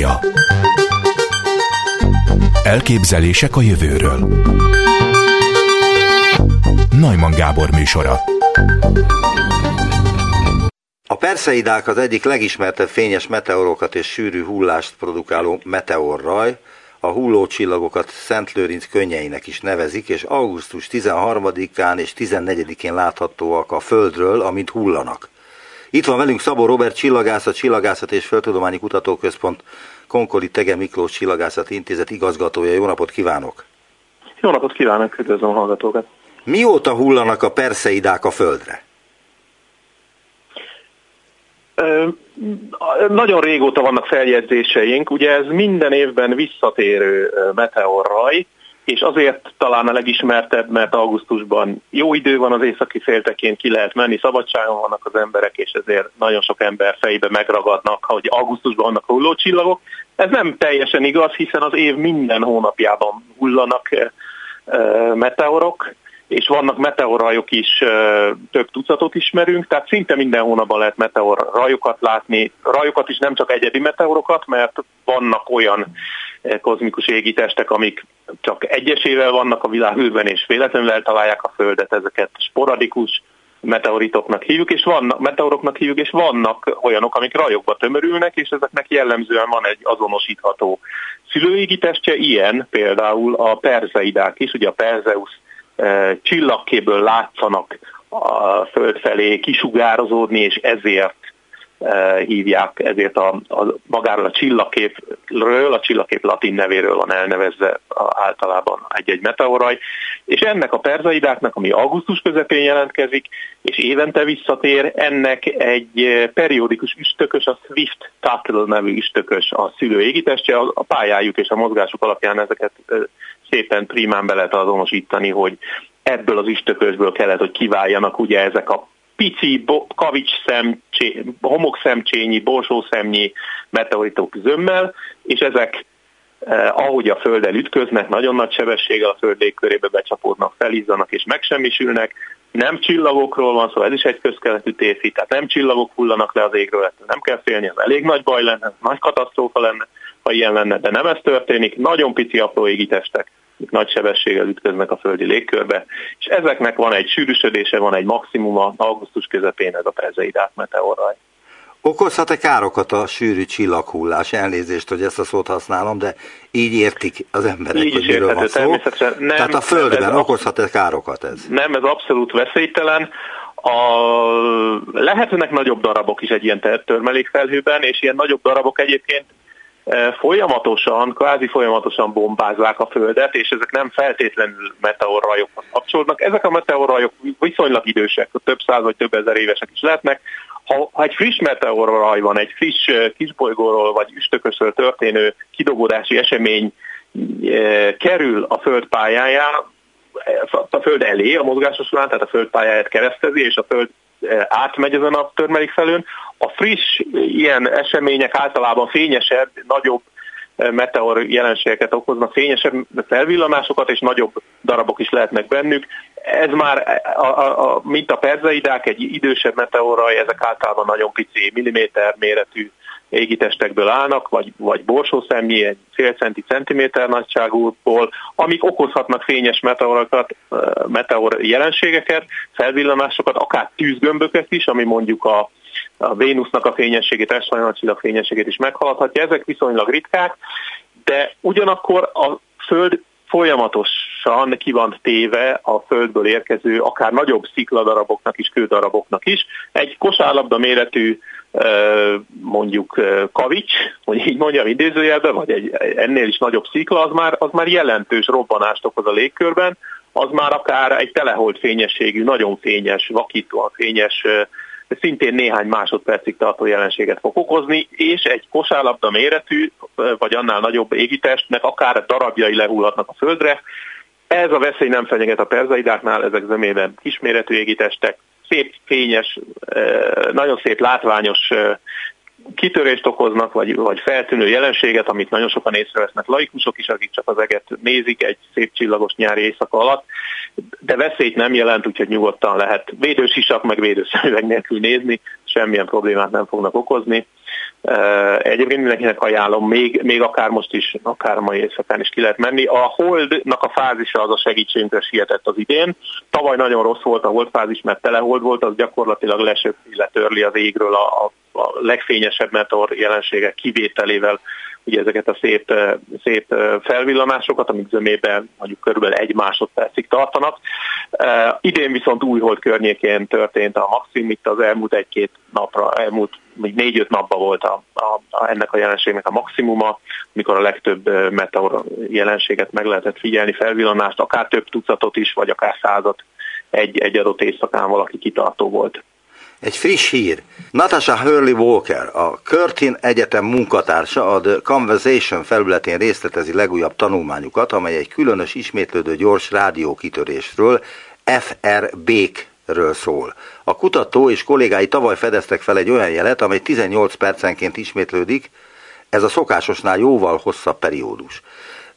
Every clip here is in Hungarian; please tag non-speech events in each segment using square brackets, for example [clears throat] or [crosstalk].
Meteorológia Elképzelések a jövőről. Najman Gábor műsora. A Perseidák az egyik legismertebb fényes meteorokat és sűrű hullást produkáló meteorraj, a hullócsillagokat Szent Lőrinc könnyeinek is nevezik, és augusztus 13-án és 14-én láthatóak a Földről, amint hullanak. Itt van velünk Szabó Robert Csillagászat, Csillagászat és Földtudományi Kutatóközpont Konkoli Tege Miklós Csillagászat Intézet igazgatója. Jó napot kívánok! Jó napot kívánok, üdvözlöm a hallgatókat! Mióta hullanak a perseidák a Földre? Nagyon régóta vannak feljegyzéseink, ugye ez minden évben visszatérő meteorraj, és azért talán a legismertebb, mert augusztusban jó idő van az északi féltekén, ki lehet menni, szabadságon vannak az emberek, és ezért nagyon sok ember fejbe megragadnak, hogy augusztusban vannak hullócsillagok. Ez nem teljesen igaz, hiszen az év minden hónapjában hullanak meteorok, és vannak meteorrajok is, több tucatot ismerünk, tehát szinte minden hónapban lehet meteorrajokat látni, rajokat is nem csak egyedi meteorokat, mert vannak olyan kozmikus égitestek, amik csak egyesével vannak a világűrben, és véletlenül eltalálják a Földet, ezeket sporadikus meteoritoknak hívjuk, és vannak, meteoroknak hívjuk, és vannak olyanok, amik rajokba tömörülnek, és ezeknek jellemzően van egy azonosítható szülőégitestje, ilyen például a perzeidák is, ugye a Perzeus csillagkéből látszanak a Föld felé kisugározódni, és ezért hívják, ezért a, a, magáról a csillagképről, a csillagkép latin nevéről van elnevezve általában egy-egy meteoraj, és ennek a perzaidáknak, ami augusztus közepén jelentkezik, és évente visszatér, ennek egy periódikus üstökös, a Swift Tuttle nevű üstökös a szülő égitestje, a pályájuk és a mozgásuk alapján ezeket szépen primán be lehet azonosítani, hogy ebből az üstökösből kellett, hogy kiváljanak ugye ezek a pici bo, kavics szemcsé, homokszemcsényi, borsószemnyi meteoritok zömmel, és ezek eh, ahogy a Földdel ütköznek, nagyon nagy sebességgel a Föld légkörébe becsapódnak, felizzanak és megsemmisülnek. Nem csillagokról van szó, ez is egy közkeletű tévhit, tehát nem csillagok hullanak le az égről, nem kell félni, ez elég nagy baj lenne, nagy katasztrófa lenne, ha ilyen lenne, de nem ez történik, nagyon pici apró égitestek nagy sebességgel ütköznek a földi légkörbe, és ezeknek van egy sűrűsödése, van egy maximuma, augusztus közepén ez a perzeidát meteorraj. Okozhat-e károkat a sűrű csillaghullás? Elnézést, hogy ezt a szót használom, de így értik az emberek, így hogy miről van szó. Nem, Tehát a Földben okozhat-e károkat ez? Nem, ez abszolút veszélytelen. A, lehetnek nagyobb darabok is egy ilyen törmelékfelhőben, és ilyen nagyobb darabok egyébként folyamatosan, kvázi folyamatosan bombázzák a Földet, és ezek nem feltétlenül meteorrajokhoz kapcsolódnak. Ezek a meteorrajok viszonylag idősek, több száz vagy több ezer évesek is lehetnek. Ha, ha egy friss meteorraj van, egy friss kisbolygóról vagy üstökösről történő kidobódási esemény e, kerül a Föld pályájára, a Föld elé a mozgásos során, tehát a Föld pályáját keresztezi, és a Föld átmegy ezen a törmelék felőn. A friss ilyen események általában fényesebb, nagyobb eh, meteor jelenségeket okoznak, fényesebb felvillanásokat, és nagyobb darabok is lehetnek bennük. Ez már, a, a, a, mint a perzeidák, egy idősebb meteorraj, ezek általában nagyon pici, milliméter méretű égitestekből állnak, vagy, vagy borsószemnyi, egy fél centi centiméter nagyságúból, amik okozhatnak fényes meteorokat, meteor jelenségeket, felvillanásokat, akár tűzgömböket is, ami mondjuk a, a Vénusznak a fényességét, a fényességét is meghaladhatja. Ezek viszonylag ritkák, de ugyanakkor a Föld folyamatosan ki van téve a Földből érkező, akár nagyobb szikladaraboknak is, kődaraboknak is. Egy kosárlabda méretű mondjuk kavics, hogy így mondjam idézőjelben, vagy egy ennél is nagyobb szikla, az már, az már jelentős robbanást okoz a légkörben, az már akár egy telehold fényességű, nagyon fényes, vakítóan fényes, szintén néhány másodpercig tartó jelenséget fog okozni, és egy kosárlabda méretű, vagy annál nagyobb égitestnek akár darabjai lehullhatnak a földre. Ez a veszély nem fenyeget a perzaidáknál, ezek zömében kisméretű égitestek, szép, fényes, nagyon szép látványos kitörést okoznak, vagy, vagy feltűnő jelenséget, amit nagyon sokan észrevesznek laikusok is, akik csak az eget nézik egy szép csillagos nyári éjszaka alatt, de veszélyt nem jelent, úgyhogy nyugodtan lehet védősisak, meg védőszemüveg nélkül nézni, semmilyen problémát nem fognak okozni. Egyébként mindenkinek ajánlom, még, még akár most is, akár mai éjszakán is ki lehet menni. A holdnak a fázisa az a segítségünkre sietett az idén. Tavaly nagyon rossz volt a hold fázis, mert telehold volt, az gyakorlatilag lesöpri, letörli az égről a, a, a legfényesebb meteor jelenségek kivételével ugye ezeket a szép, szép felvillanásokat, amik zömében mondjuk körülbelül egy másodpercig tartanak. Idén viszont újhold környékén történt a maximum, itt az elmúlt egy-két napra, elmúlt még négy-öt napban volt a, a, a, ennek a jelenségnek a maximuma, mikor a legtöbb meteor jelenséget meg lehetett figyelni, felvillanást, akár több tucatot is, vagy akár százat egy, egy adott éjszakán valaki kitartó volt. Egy friss hír. Natasha Hurley Walker, a Curtin Egyetem munkatársa a The Conversation felületén részletezi legújabb tanulmányukat, amely egy különös ismétlődő gyors rádiókitörésről, FRB-ről szól. A kutató és kollégái tavaly fedeztek fel egy olyan jelet, amely 18 percenként ismétlődik, ez a szokásosnál jóval hosszabb periódus.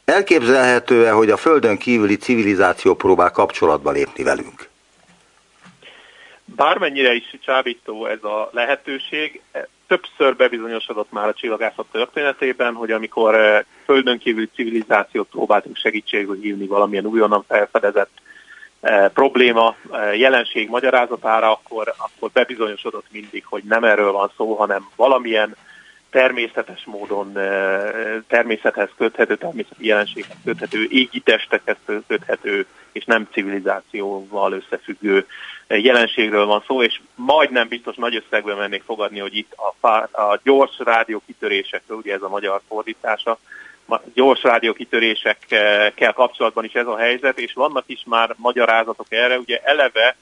Elképzelhető-e, hogy a Földön kívüli civilizáció próbál kapcsolatba lépni velünk? Bármennyire is csábító ez a lehetőség, többször bebizonyosodott már a csillagászat történetében, hogy amikor eh, földön kívüli civilizációt próbáltunk segítségül hívni valamilyen újonnan felfedezett probléma, eh, jelenség magyarázatára, akkor, akkor bebizonyosodott mindig, hogy nem erről van szó, hanem valamilyen természetes módon természethez köthető, természeti jelenséghez köthető, égi testekhez köthető, és nem civilizációval összefüggő jelenségről van szó, és majdnem biztos nagy összegben mennék fogadni, hogy itt a, a gyors rádió kitörésekről, ugye ez a magyar fordítása, gyors rádió kitörésekkel kapcsolatban is ez a helyzet, és vannak is már magyarázatok erre, ugye eleve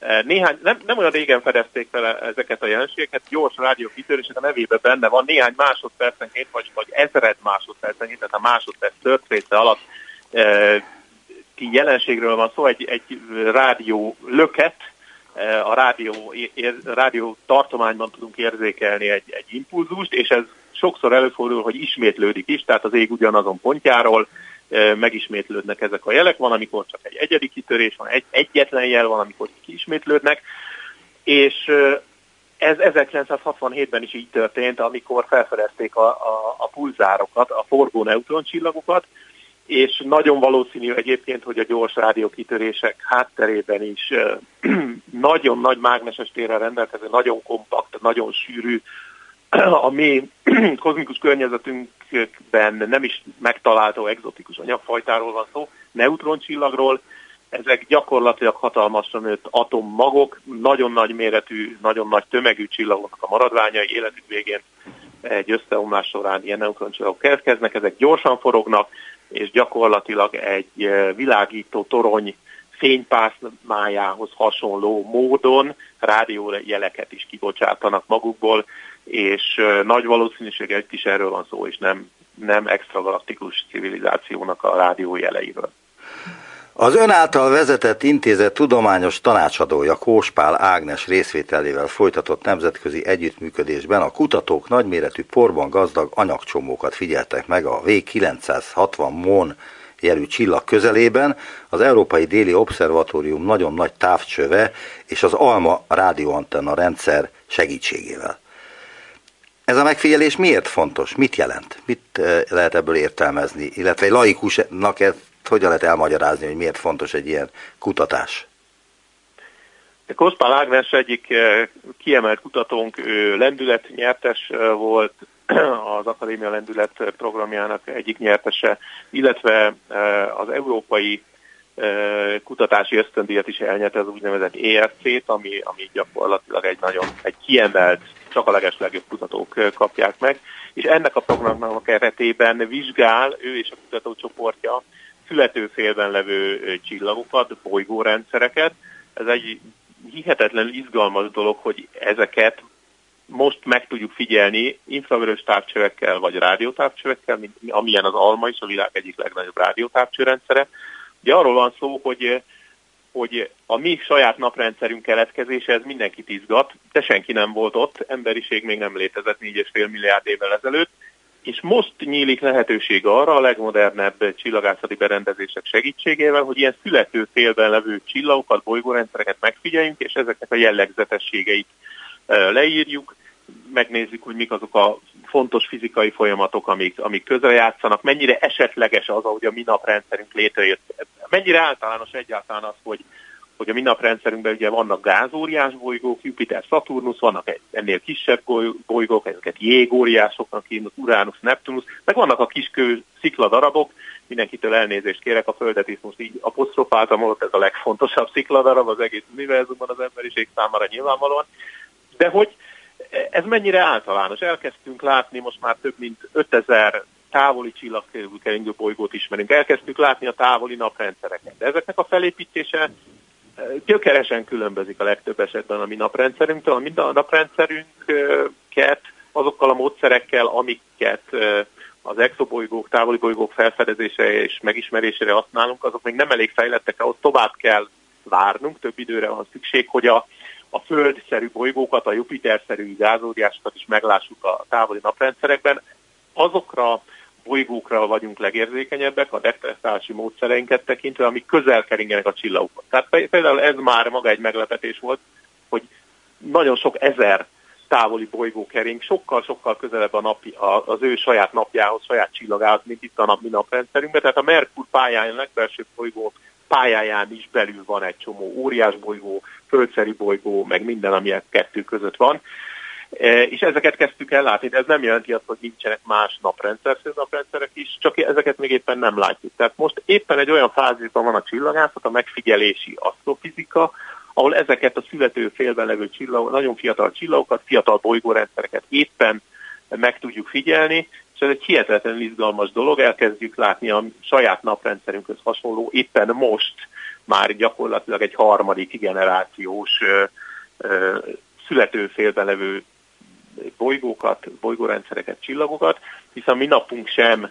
Eh, néhány, nem, nem olyan régen fedezték fel ezeket a jelenségeket, gyors rádió kitörések a nevében benne van, néhány másodpercenként, vagy, vagy ezered másodpercenként, tehát a másodperc tört része alatt e, jelenségről van szó, egy, egy rádió löket, a rádió, ér, rádió tartományban tudunk érzékelni egy, egy impulzust, és ez sokszor előfordul, hogy ismétlődik is, tehát az ég ugyanazon pontjáról, megismétlődnek ezek a jelek, van, amikor csak egy egyedi kitörés, van egy egyetlen jel, van, amikor kiismétlődnek, és ez 1967-ben is így történt, amikor felfedezték a, a, a pulzárokat, a forgó neutroncsillagokat, és nagyon valószínű egyébként, hogy a gyors rádiókitörések hátterében is [clears throat] nagyon nagy mágneses térrel rendelkező, nagyon kompakt, nagyon sűrű, a mi [clears throat] kozmikus környezetünkben nem is megtalálható egzotikus anyagfajtáról van szó, neutroncsillagról, ezek gyakorlatilag hatalmasra nőtt atommagok, nagyon nagy méretű, nagyon nagy tömegű csillagoknak a maradványai életük végén egy összeomlás során ilyen neutroncsillagok keletkeznek, ezek gyorsan forognak, és gyakorlatilag egy világító torony fénypászmájához hasonló módon rádiójeleket is kibocsátanak magukból, és nagy valószínűséggel egy is erről van szó, és nem, nem extragalaktikus civilizációnak a rádiójeleiről. Az ön által vezetett intézet tudományos tanácsadója Kóspál Ágnes részvételével folytatott nemzetközi együttműködésben a kutatók nagyméretű porban gazdag anyagcsomókat figyeltek meg a V960 MON jelű csillag közelében, az Európai Déli Obszervatórium nagyon nagy távcsöve és az ALMA rádióantenna rendszer segítségével. Ez a megfigyelés miért fontos? Mit jelent? Mit eh, lehet ebből értelmezni? Illetve egy laikusnak ezt hogyan lehet elmagyarázni, hogy miért fontos egy ilyen kutatás? Koszpál Ágnes egyik kiemelt kutatónk, ő lendületnyertes eh, volt, [clears throat] az Akadémia Lendület programjának egyik nyertese, illetve az Európai kutatási ösztöndíjat is elnyerte az úgynevezett ERC-t, ami, ami gyakorlatilag egy nagyon egy kiemelt csak a legeslegjobb kutatók kapják meg, és ennek a programnak a keretében vizsgál ő és a kutatócsoportja születőfélben levő csillagokat, bolygórendszereket. Ez egy hihetetlen izgalmas dolog, hogy ezeket most meg tudjuk figyelni infravörös távcsövekkel vagy rádiótávcsövekkel, mint amilyen az ALMA is, a világ egyik legnagyobb rádiótávcsőrendszere. Ugye arról van szó, hogy hogy a mi saját naprendszerünk keletkezése, ez mindenkit izgat, de senki nem volt ott, emberiség még nem létezett 4,5 milliárd évvel ezelőtt, és most nyílik lehetőség arra a legmodernebb csillagászati berendezések segítségével, hogy ilyen születő félben levő csillagokat, bolygórendszereket megfigyeljünk, és ezeknek a jellegzetességeit leírjuk, megnézzük, hogy mik azok a fontos fizikai folyamatok, amik, amik közrejátszanak, mennyire esetleges az, ahogy a mi naprendszerünk létrejött. Mennyire általános egyáltalán az, hogy, hogy a mi naprendszerünkben ugye vannak gázóriás bolygók, Jupiter, Saturnus, vannak ennél kisebb bolygók, ezeket jégóriásoknak hívnak, Uranus, Neptunus, meg vannak a kiskő szikladarabok, mindenkitől elnézést kérek, a Földet is most így apostrofáltam, ott ez a legfontosabb szikladarab az egész univerzumban az emberiség számára nyilvánvalóan, de hogy ez mennyire általános. Elkezdtünk látni most már több mint 5000 távoli csillagkeringő bolygót ismerünk. Elkezdtük látni a távoli naprendszereket. De ezeknek a felépítése eh, gyökeresen különbözik a legtöbb esetben a mi naprendszerünktől. A mi naprendszerünket azokkal a módszerekkel, amiket eh, az exobolygók, távoli bolygók felfedezése és megismerésére használunk, azok még nem elég fejlettek, ahhoz tovább kell várnunk, több időre van szükség, hogy a a Föld-szerű bolygókat, a Jupiter-szerű gázóriásokat is meglássuk a távoli naprendszerekben. Azokra bolygókra vagyunk legérzékenyebbek a detektálási módszereinket tekintve, amik közel keringenek a csillagokhoz. Tehát például ez már maga egy meglepetés volt, hogy nagyon sok ezer távoli bolygó kering, sokkal-sokkal közelebb a napi, az ő saját napjához, saját csillagához, mint itt a napi naprendszerünkben. Tehát a Merkur pályáján legbelső bolygó pályáján is belül van egy csomó óriás bolygó, földszeri bolygó, meg minden, ami a kettő között van. E, és ezeket kezdtük el látni, de ez nem jelenti azt, hogy nincsenek más naprendszer, naprendszerek is, csak ezeket még éppen nem látjuk. Tehát most éppen egy olyan fázisban van a csillagászat, a megfigyelési asztrofizika, ahol ezeket a születő félben levő csillag, nagyon fiatal csillagokat, fiatal bolygórendszereket éppen meg tudjuk figyelni, és ez egy hihetetlenül izgalmas dolog, elkezdjük látni a saját naprendszerünkhöz hasonló, éppen most már gyakorlatilag egy harmadik generációs születőfélben levő bolygókat, bolygórendszereket, csillagokat, hiszen mi napunk sem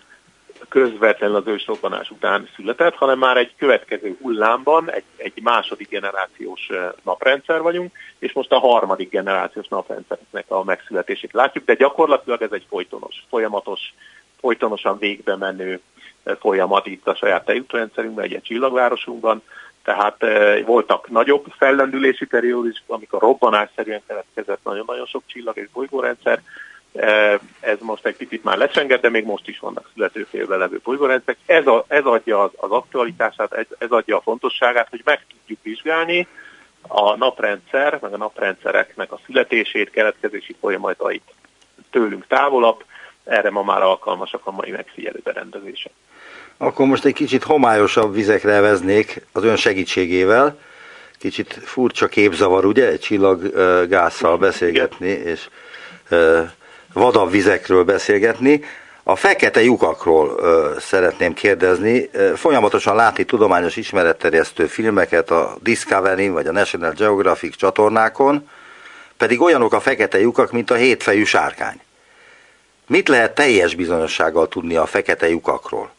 közvetlenül az ősrobbanás után született, hanem már egy következő hullámban, egy, egy második generációs naprendszer vagyunk, és most a harmadik generációs naprendszernek a megszületését látjuk, de gyakorlatilag ez egy folytonos, folyamatos, folytonosan végbe menő folyamat itt a saját tejútrendszerünkben, egy csillagvárosunkban, tehát voltak nagyobb fellendülési periódusok, amikor robbanásszerűen keletkezett nagyon-nagyon sok csillag és bolygórendszer, ez most egy picit már lecsengett, de még most is vannak születőfélbe levő bolygórendszerek. Ez, a, ez adja az, az aktualitását, ez, ez adja a fontosságát, hogy meg tudjuk vizsgálni a naprendszer, meg a naprendszereknek a születését, keletkezési folyamatait tőlünk távolabb, erre ma már alkalmasak a mai megfigyelő berendezések. Akkor most egy kicsit homályosabb vizekre veznék az ön segítségével. Kicsit furcsa képzavar, ugye, egy csillaggásszal beszélgetni, és vadabb vizekről beszélgetni. A fekete lyukakról ö, szeretném kérdezni. Folyamatosan látni tudományos ismeretterjesztő filmeket a Discovery vagy a National Geographic csatornákon, pedig olyanok a fekete lyukak, mint a hétfejű sárkány. Mit lehet teljes bizonyossággal tudni a fekete lyukakról?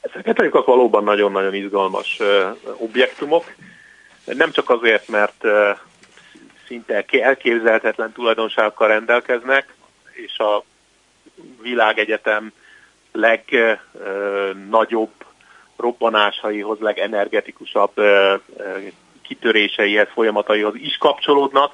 A fekete lyukak valóban nagyon-nagyon izgalmas objektumok. Nem csak azért, mert szinte elképzelhetetlen tulajdonságokkal rendelkeznek, és a világegyetem legnagyobb robbanásaihoz, legenergetikusabb kitöréseihez, folyamataihoz is kapcsolódnak,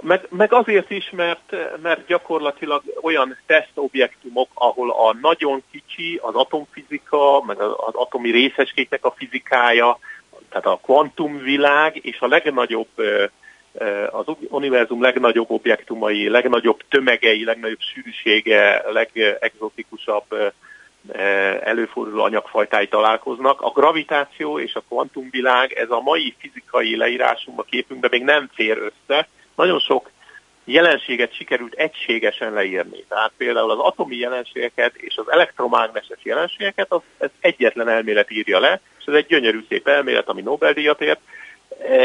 meg, meg azért is, mert, mert gyakorlatilag olyan tesztobjektumok, ahol a nagyon kicsi, az atomfizika, meg az atomi részecskéknek a fizikája, tehát a kvantumvilág és a legnagyobb az univerzum legnagyobb objektumai, legnagyobb tömegei, legnagyobb sűrűsége, legexotikusabb előforduló anyagfajtái találkoznak. A gravitáció és a kvantumvilág, ez a mai fizikai leírásunkban, képünkben még nem fér össze. Nagyon sok jelenséget sikerült egységesen leírni. Tehát például az atomi jelenségeket és az elektromágneses jelenségeket az, ez egyetlen elmélet írja le, és ez egy gyönyörű szép elmélet, ami Nobel-díjat ért,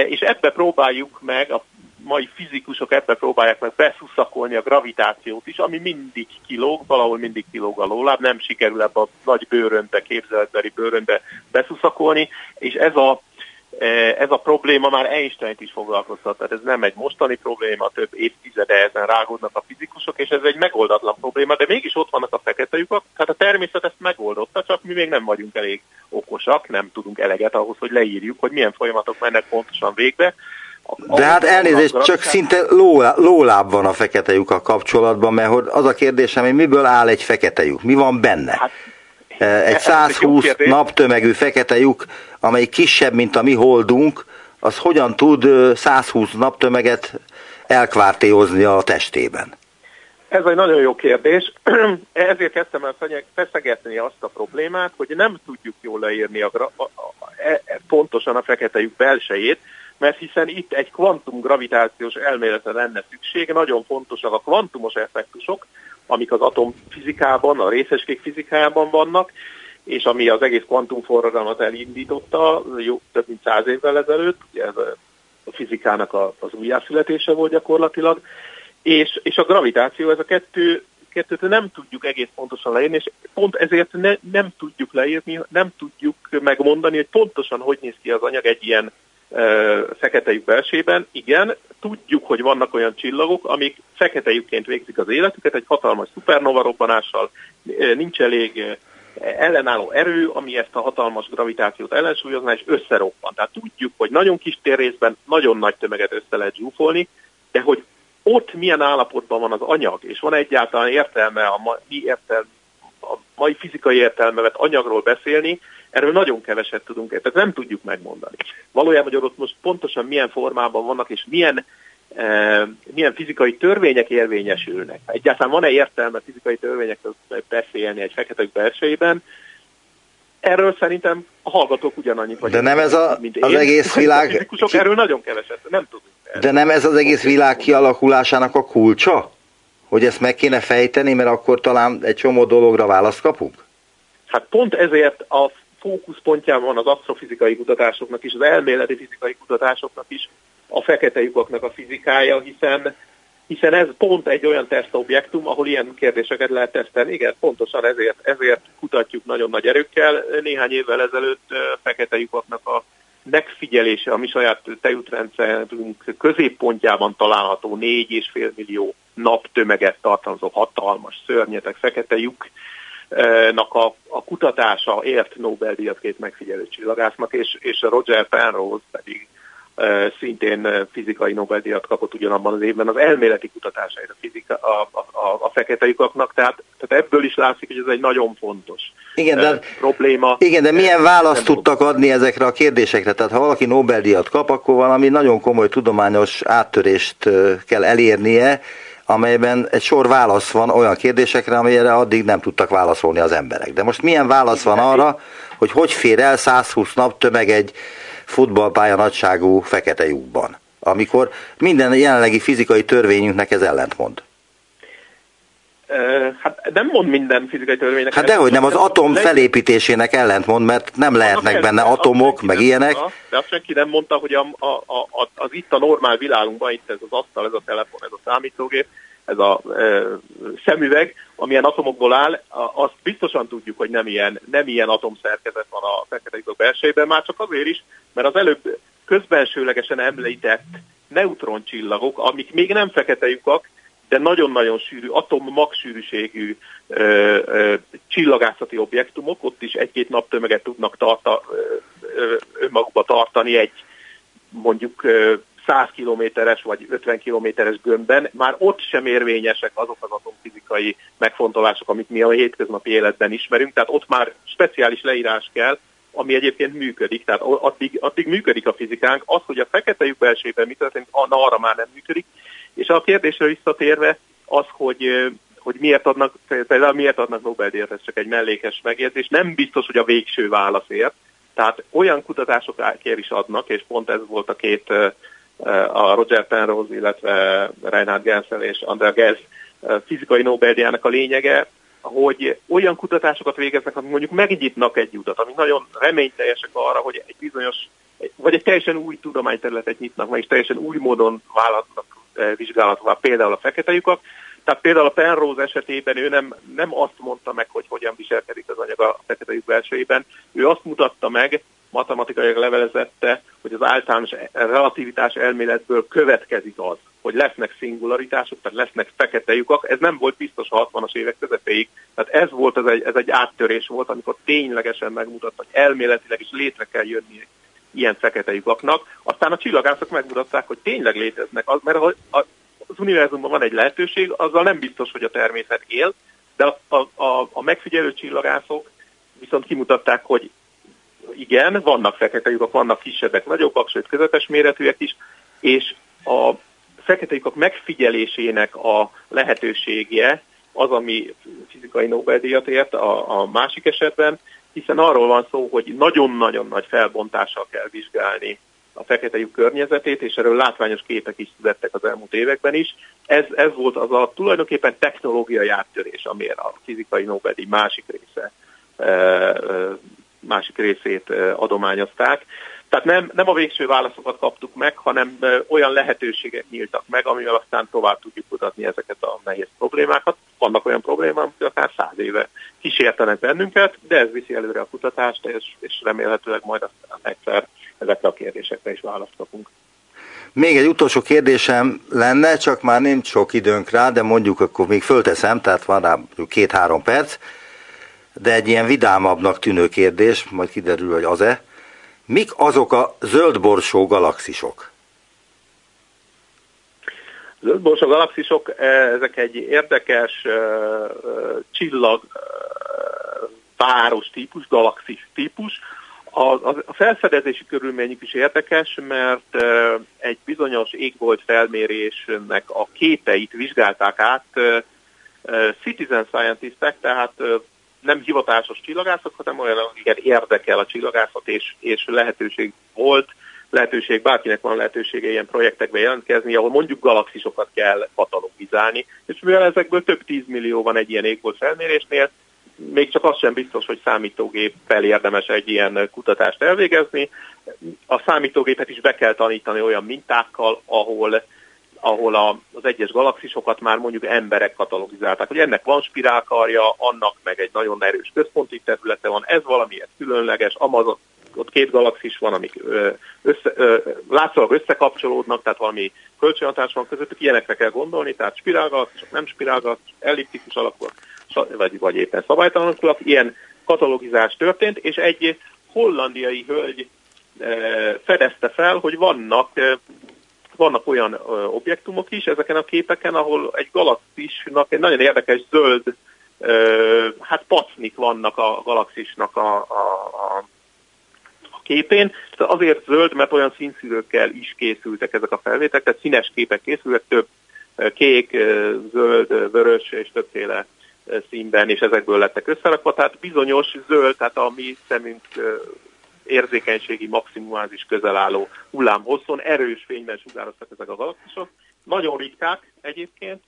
és ebbe próbáljuk meg, a mai fizikusok ebbe próbálják meg beszuszakolni a gravitációt is, ami mindig kilóg, valahol mindig kilóg a lóláb, nem sikerül ebbe a nagy bőrönbe, képzeletbeli bőrönbe beszuszakolni, és ez a e, ez a probléma már Einstein-t is foglalkoztat, tehát ez nem egy mostani probléma, több évtizede ezen rágódnak a fizikusok, és ez egy megoldatlan probléma, de mégis ott vannak a fekete lyukak, tehát a természet ezt megoldotta, csak mi még nem vagyunk elég okosak, nem tudunk eleget ahhoz, hogy leírjuk, hogy milyen folyamatok mennek pontosan végbe. De hát elnézést, csak szinte lóláb van a fekete lyukkal kapcsolatban, mert az a kérdésem, hogy miből áll egy fekete lyuk? Mi van benne? Hát, egy 120 naptömegű fekete lyuk, amely kisebb, mint a mi holdunk, az hogyan tud 120 naptömeget elkvártéozni a testében? Ez egy nagyon jó kérdés. [clears throat] Ezért kezdtem el feszegetni azt a problémát, hogy nem tudjuk jól leírni a, a, a, a, e, pontosan a fekete lyuk belsejét, mert hiszen itt egy kvantumgravitációs elméletre lenne szükség, nagyon fontosak a kvantumos effektusok, amik az atomfizikában, a részecskék fizikájában vannak, és ami az egész kvantumforradalmat elindította jó, több mint száz évvel ezelőtt, ugye ez a fizikának az újjászületése volt gyakorlatilag, és, és a gravitáció, ez a kettő, kettőt nem tudjuk egész pontosan leírni, és pont ezért ne, nem tudjuk leírni, nem tudjuk megmondani, hogy pontosan hogy néz ki az anyag egy ilyen fekete lyuk belsében. Igen, tudjuk, hogy vannak olyan csillagok, amik fekete lyukként végzik az életüket, egy hatalmas szupernova robbanással, nincs elég ellenálló erő, ami ezt a hatalmas gravitációt ellensúlyozná, és összeroppan. Tehát tudjuk, hogy nagyon kis térrészben nagyon nagy tömeget össze lehet zsúfolni, de hogy ott milyen állapotban van az anyag, és van egyáltalán értelme a mai, értelme, a mai fizikai értelmevet anyagról beszélni, erről nagyon keveset tudunk, tehát nem tudjuk megmondani. Valójában, hogy ott most pontosan milyen formában vannak, és milyen, e, milyen fizikai törvények érvényesülnek. Egyáltalán van-e értelme fizikai törvényekről beszélni egy fekete belsejében, Erről szerintem a hallgatók ugyanannyit vagy. De nem ez a, mint az én. egész világ... Fizikusok erről nagyon keveset, nem tudunk. De nem ez az egész világ kialakulásának a kulcsa? Hogy ezt meg kéne fejteni, mert akkor talán egy csomó dologra választ kapunk? Hát pont ezért a fókuszpontjában van az asztrofizikai kutatásoknak is, az elméleti fizikai kutatásoknak is a fekete lyukaknak a fizikája, hiszen hiszen ez pont egy olyan tesztobjektum, ahol ilyen kérdéseket lehet tesztelni. Igen, pontosan ezért, ezért kutatjuk nagyon nagy erőkkel. Néhány évvel ezelőtt fekete lyukaknak a megfigyelése a mi saját tejútrendszerünk középpontjában található 4,5 millió nap tömeget tartalmazó hatalmas szörnyetek fekete lyuk a, a kutatása ért Nobel-díjat két megfigyelő csillagásznak, és, és a Roger Penrose pedig szintén fizikai Nobel-díjat kapott ugyanabban az évben az elméleti kutatásáért a, fizika, a, a, a fekete lyukaknak, tehát, tehát ebből is látszik, hogy ez egy nagyon fontos igen, de, probléma. Igen, de milyen választ tudtak adni ezekre a kérdésekre? Tehát ha valaki Nobel-díjat kap, akkor valami nagyon komoly tudományos áttörést kell elérnie, amelyben egy sor válasz van olyan kérdésekre, amelyre addig nem tudtak válaszolni az emberek. De most milyen válasz van arra, hogy hogy fér el 120 nap tömeg egy futballpálya nagyságú fekete lyukban, amikor minden jelenlegi fizikai törvényünknek ez ellentmond. Hát nem mond minden fizikai törvénynek. Hát dehogy nem, az atom felépítésének ellentmond, mert nem lehetnek benne atomok, meg ilyenek. Mondta, de azt senki nem mondta, hogy a, a, a, az itt a normál világunkban, itt ez az asztal, ez a telefon, ez a számítógép, ez a e, szemüveg, amilyen atomokból áll, azt biztosan tudjuk, hogy nem ilyen, nem ilyen atomszerkezet van a fekete belsejében, már csak azért is, mert az előbb közbensőlegesen említett neutroncsillagok, amik még nem fekete lyukak, de nagyon-nagyon sűrű, atommag-sűrűségű csillagászati objektumok, ott is egy-két naptömeget tudnak tarta, ö, önmagukba tartani egy mondjuk 100 kilométeres vagy 50 kilométeres gömbben, már ott sem érvényesek azok az atomfizikai megfontolások, amit mi a hétköznapi életben ismerünk, tehát ott már speciális leírás kell, ami egyébként működik, tehát addig, addig működik a fizikánk. Az, hogy a fekete lyuk belsőben mi történik, arra már nem működik. És a kérdésre visszatérve az, hogy hogy miért adnak, például miért adnak Nobel-díjat, ez csak egy mellékes megjegyzés, nem biztos, hogy a végső válaszért. Tehát olyan kutatások is adnak, és pont ez volt a két a Roger Penrose, illetve Reinhard Gensel és Andrea Ghez fizikai Nobel-díjának a lényege, hogy olyan kutatásokat végeznek, amik mondjuk megnyitnak egy utat, amik nagyon reményteljesek arra, hogy egy bizonyos, vagy egy teljesen új tudományterületet nyitnak meg, és teljesen új módon választnak vizsgálatová, például a fekete lyukak. Tehát például a Penrose esetében ő nem, nem azt mondta meg, hogy hogyan viselkedik az anyag a fekete lyuk belsőjében, ő azt mutatta meg, matematikai levelezette, hogy az általános relativitás elméletből következik az, hogy lesznek szingularitások, tehát lesznek fekete lyukak. Ez nem volt biztos a 60-as évek közepéig. Tehát ez volt, ez egy, ez egy áttörés volt, amikor ténylegesen megmutatta, hogy elméletileg is létre kell jönni ilyen fekete lyukaknak. Aztán a csillagászok megmutatták, hogy tényleg léteznek, az, mert az univerzumban van egy lehetőség, azzal nem biztos, hogy a természet él, de a, a, a, megfigyelő csillagászok viszont kimutatták, hogy igen, vannak fekete lyukak, vannak kisebbek, nagyobbak, sőt közepes méretűek is, és a fekete lyukak megfigyelésének a lehetősége az, ami fizikai Nobel-díjat ért a, a másik esetben, hiszen arról van szó, hogy nagyon-nagyon nagy felbontással kell vizsgálni a fekete lyuk környezetét, és erről látványos képek is születtek az elmúlt években is. Ez, ez volt az a tulajdonképpen technológiai áttörés, amire a fizikai Nobel-díj másik része másik részét adományozták. Tehát nem, nem a végső válaszokat kaptuk meg, hanem olyan lehetőségek nyíltak meg, amivel aztán tovább tudjuk kutatni ezeket a nehéz problémákat. Vannak olyan problémák, amik akár száz éve kísértenek bennünket, de ez viszi előre a kutatást, és, és remélhetőleg majd aztán egyszer ezekre a kérdésekre is választ kapunk. Még egy utolsó kérdésem lenne, csak már nincs sok időnk rá, de mondjuk akkor még fölteszem, tehát van rá két-három perc, de egy ilyen vidámabbnak tűnő kérdés, majd kiderül, hogy az-e. Mik azok a zöldborsó galaxisok? Zöldborsó galaxisok, eh, ezek egy érdekes uh, csillag uh, város típus, galaxis típus. A, a, felfedezési körülményük is érdekes, mert egy bizonyos égbolt felmérésnek a képeit vizsgálták át citizen scientistek, tehát nem hivatásos csillagászok, hanem olyan, akiket érdekel a csillagászat, és, és lehetőség volt, lehetőség, bárkinek van lehetősége ilyen projektekbe jelentkezni, ahol mondjuk galaxisokat kell katalogizálni, és mivel ezekből több tízmillió van egy ilyen égbolt felmérésnél, még csak az sem biztos, hogy számítógéppel érdemes egy ilyen kutatást elvégezni. A számítógépet is be kell tanítani olyan mintákkal, ahol ahol a, az egyes galaxisokat már mondjuk emberek katalogizálták, hogy ennek van spirálkarja, annak meg egy nagyon erős központi területe van, ez valamilyen különleges, Amazon, ott két galaxis van, amik össze, látszólag összekapcsolódnak, tehát valami kölcsönhatás van közöttük, ilyenekre kell gondolni, tehát spirálgalaxisok, nem spirálgalaxisok, elliptikus alakúak, vagy, vagy éppen szabálytalanulak, ilyen katalogizás történt, és egy hollandiai hölgy fedezte fel, hogy vannak vannak olyan ö, objektumok is ezeken a képeken, ahol egy galaxisnak egy nagyon érdekes zöld, ö, hát pacnik vannak a galaxisnak a, a, a képén. Azért zöld, mert olyan színszűrőkkel is készültek ezek a felvételek, tehát színes képek készültek, több kék, zöld, vörös és többféle színben, és ezekből lettek összerakva, tehát bizonyos zöld, tehát a mi szemünk érzékenységi maximumázis közel álló hullámhosszon erős fényben sugároztak ezek a galaxisok. Nagyon ritkák egyébként,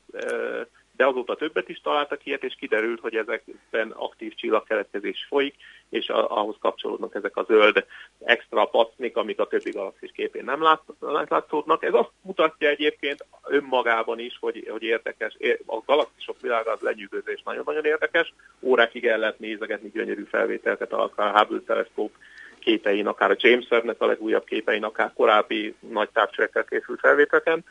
de azóta többet is találtak ilyet, és kiderült, hogy ezekben aktív csillagkeletkezés folyik, és ahhoz kapcsolódnak ezek a zöld extra pacnik, amik a többi galaxis képén nem lát, látszódnak. Ez azt mutatja egyébként önmagában is, hogy, hogy érdekes. A galaxisok világa az lenyűgöző és nagyon-nagyon érdekes. Órákig el lehet nézegetni gyönyörű felvételket a Hubble teleszkóp képein, akár a James Webb-nek a legújabb képein, akár korábbi nagy távcsövekkel készült felvételeken.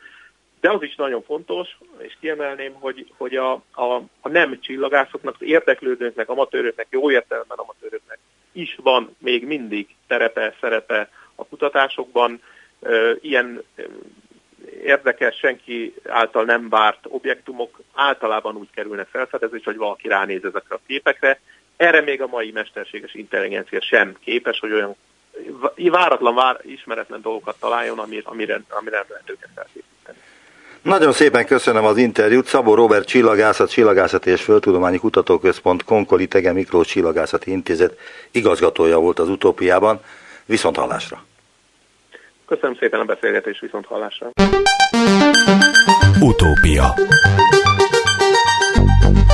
De az is nagyon fontos, és kiemelném, hogy, hogy a, a, a nem csillagászoknak, az érdeklődőknek, amatőröknek, jó értelemben amatőröknek is van még mindig terepe, szerepe a kutatásokban. Ilyen érdekes, senki által nem várt objektumok általában úgy kerülnek felfedezésre, hogy valaki ránéz ezekre a képekre, erre még a mai mesterséges intelligencia sem képes, hogy olyan váratlan, vár, ismeretlen dolgokat találjon, amire, amire, amire nem lehet őket felkészíteni. Nagyon szépen köszönöm az interjút. Szabó Robert Csillagászat, Csillagászati és Földtudományi Kutatóközpont Konkoli Tege Miklós Csillagászati Intézet igazgatója volt az utópiában. Viszont hallásra! Köszönöm szépen a beszélgetést, viszont hallásra! Utópia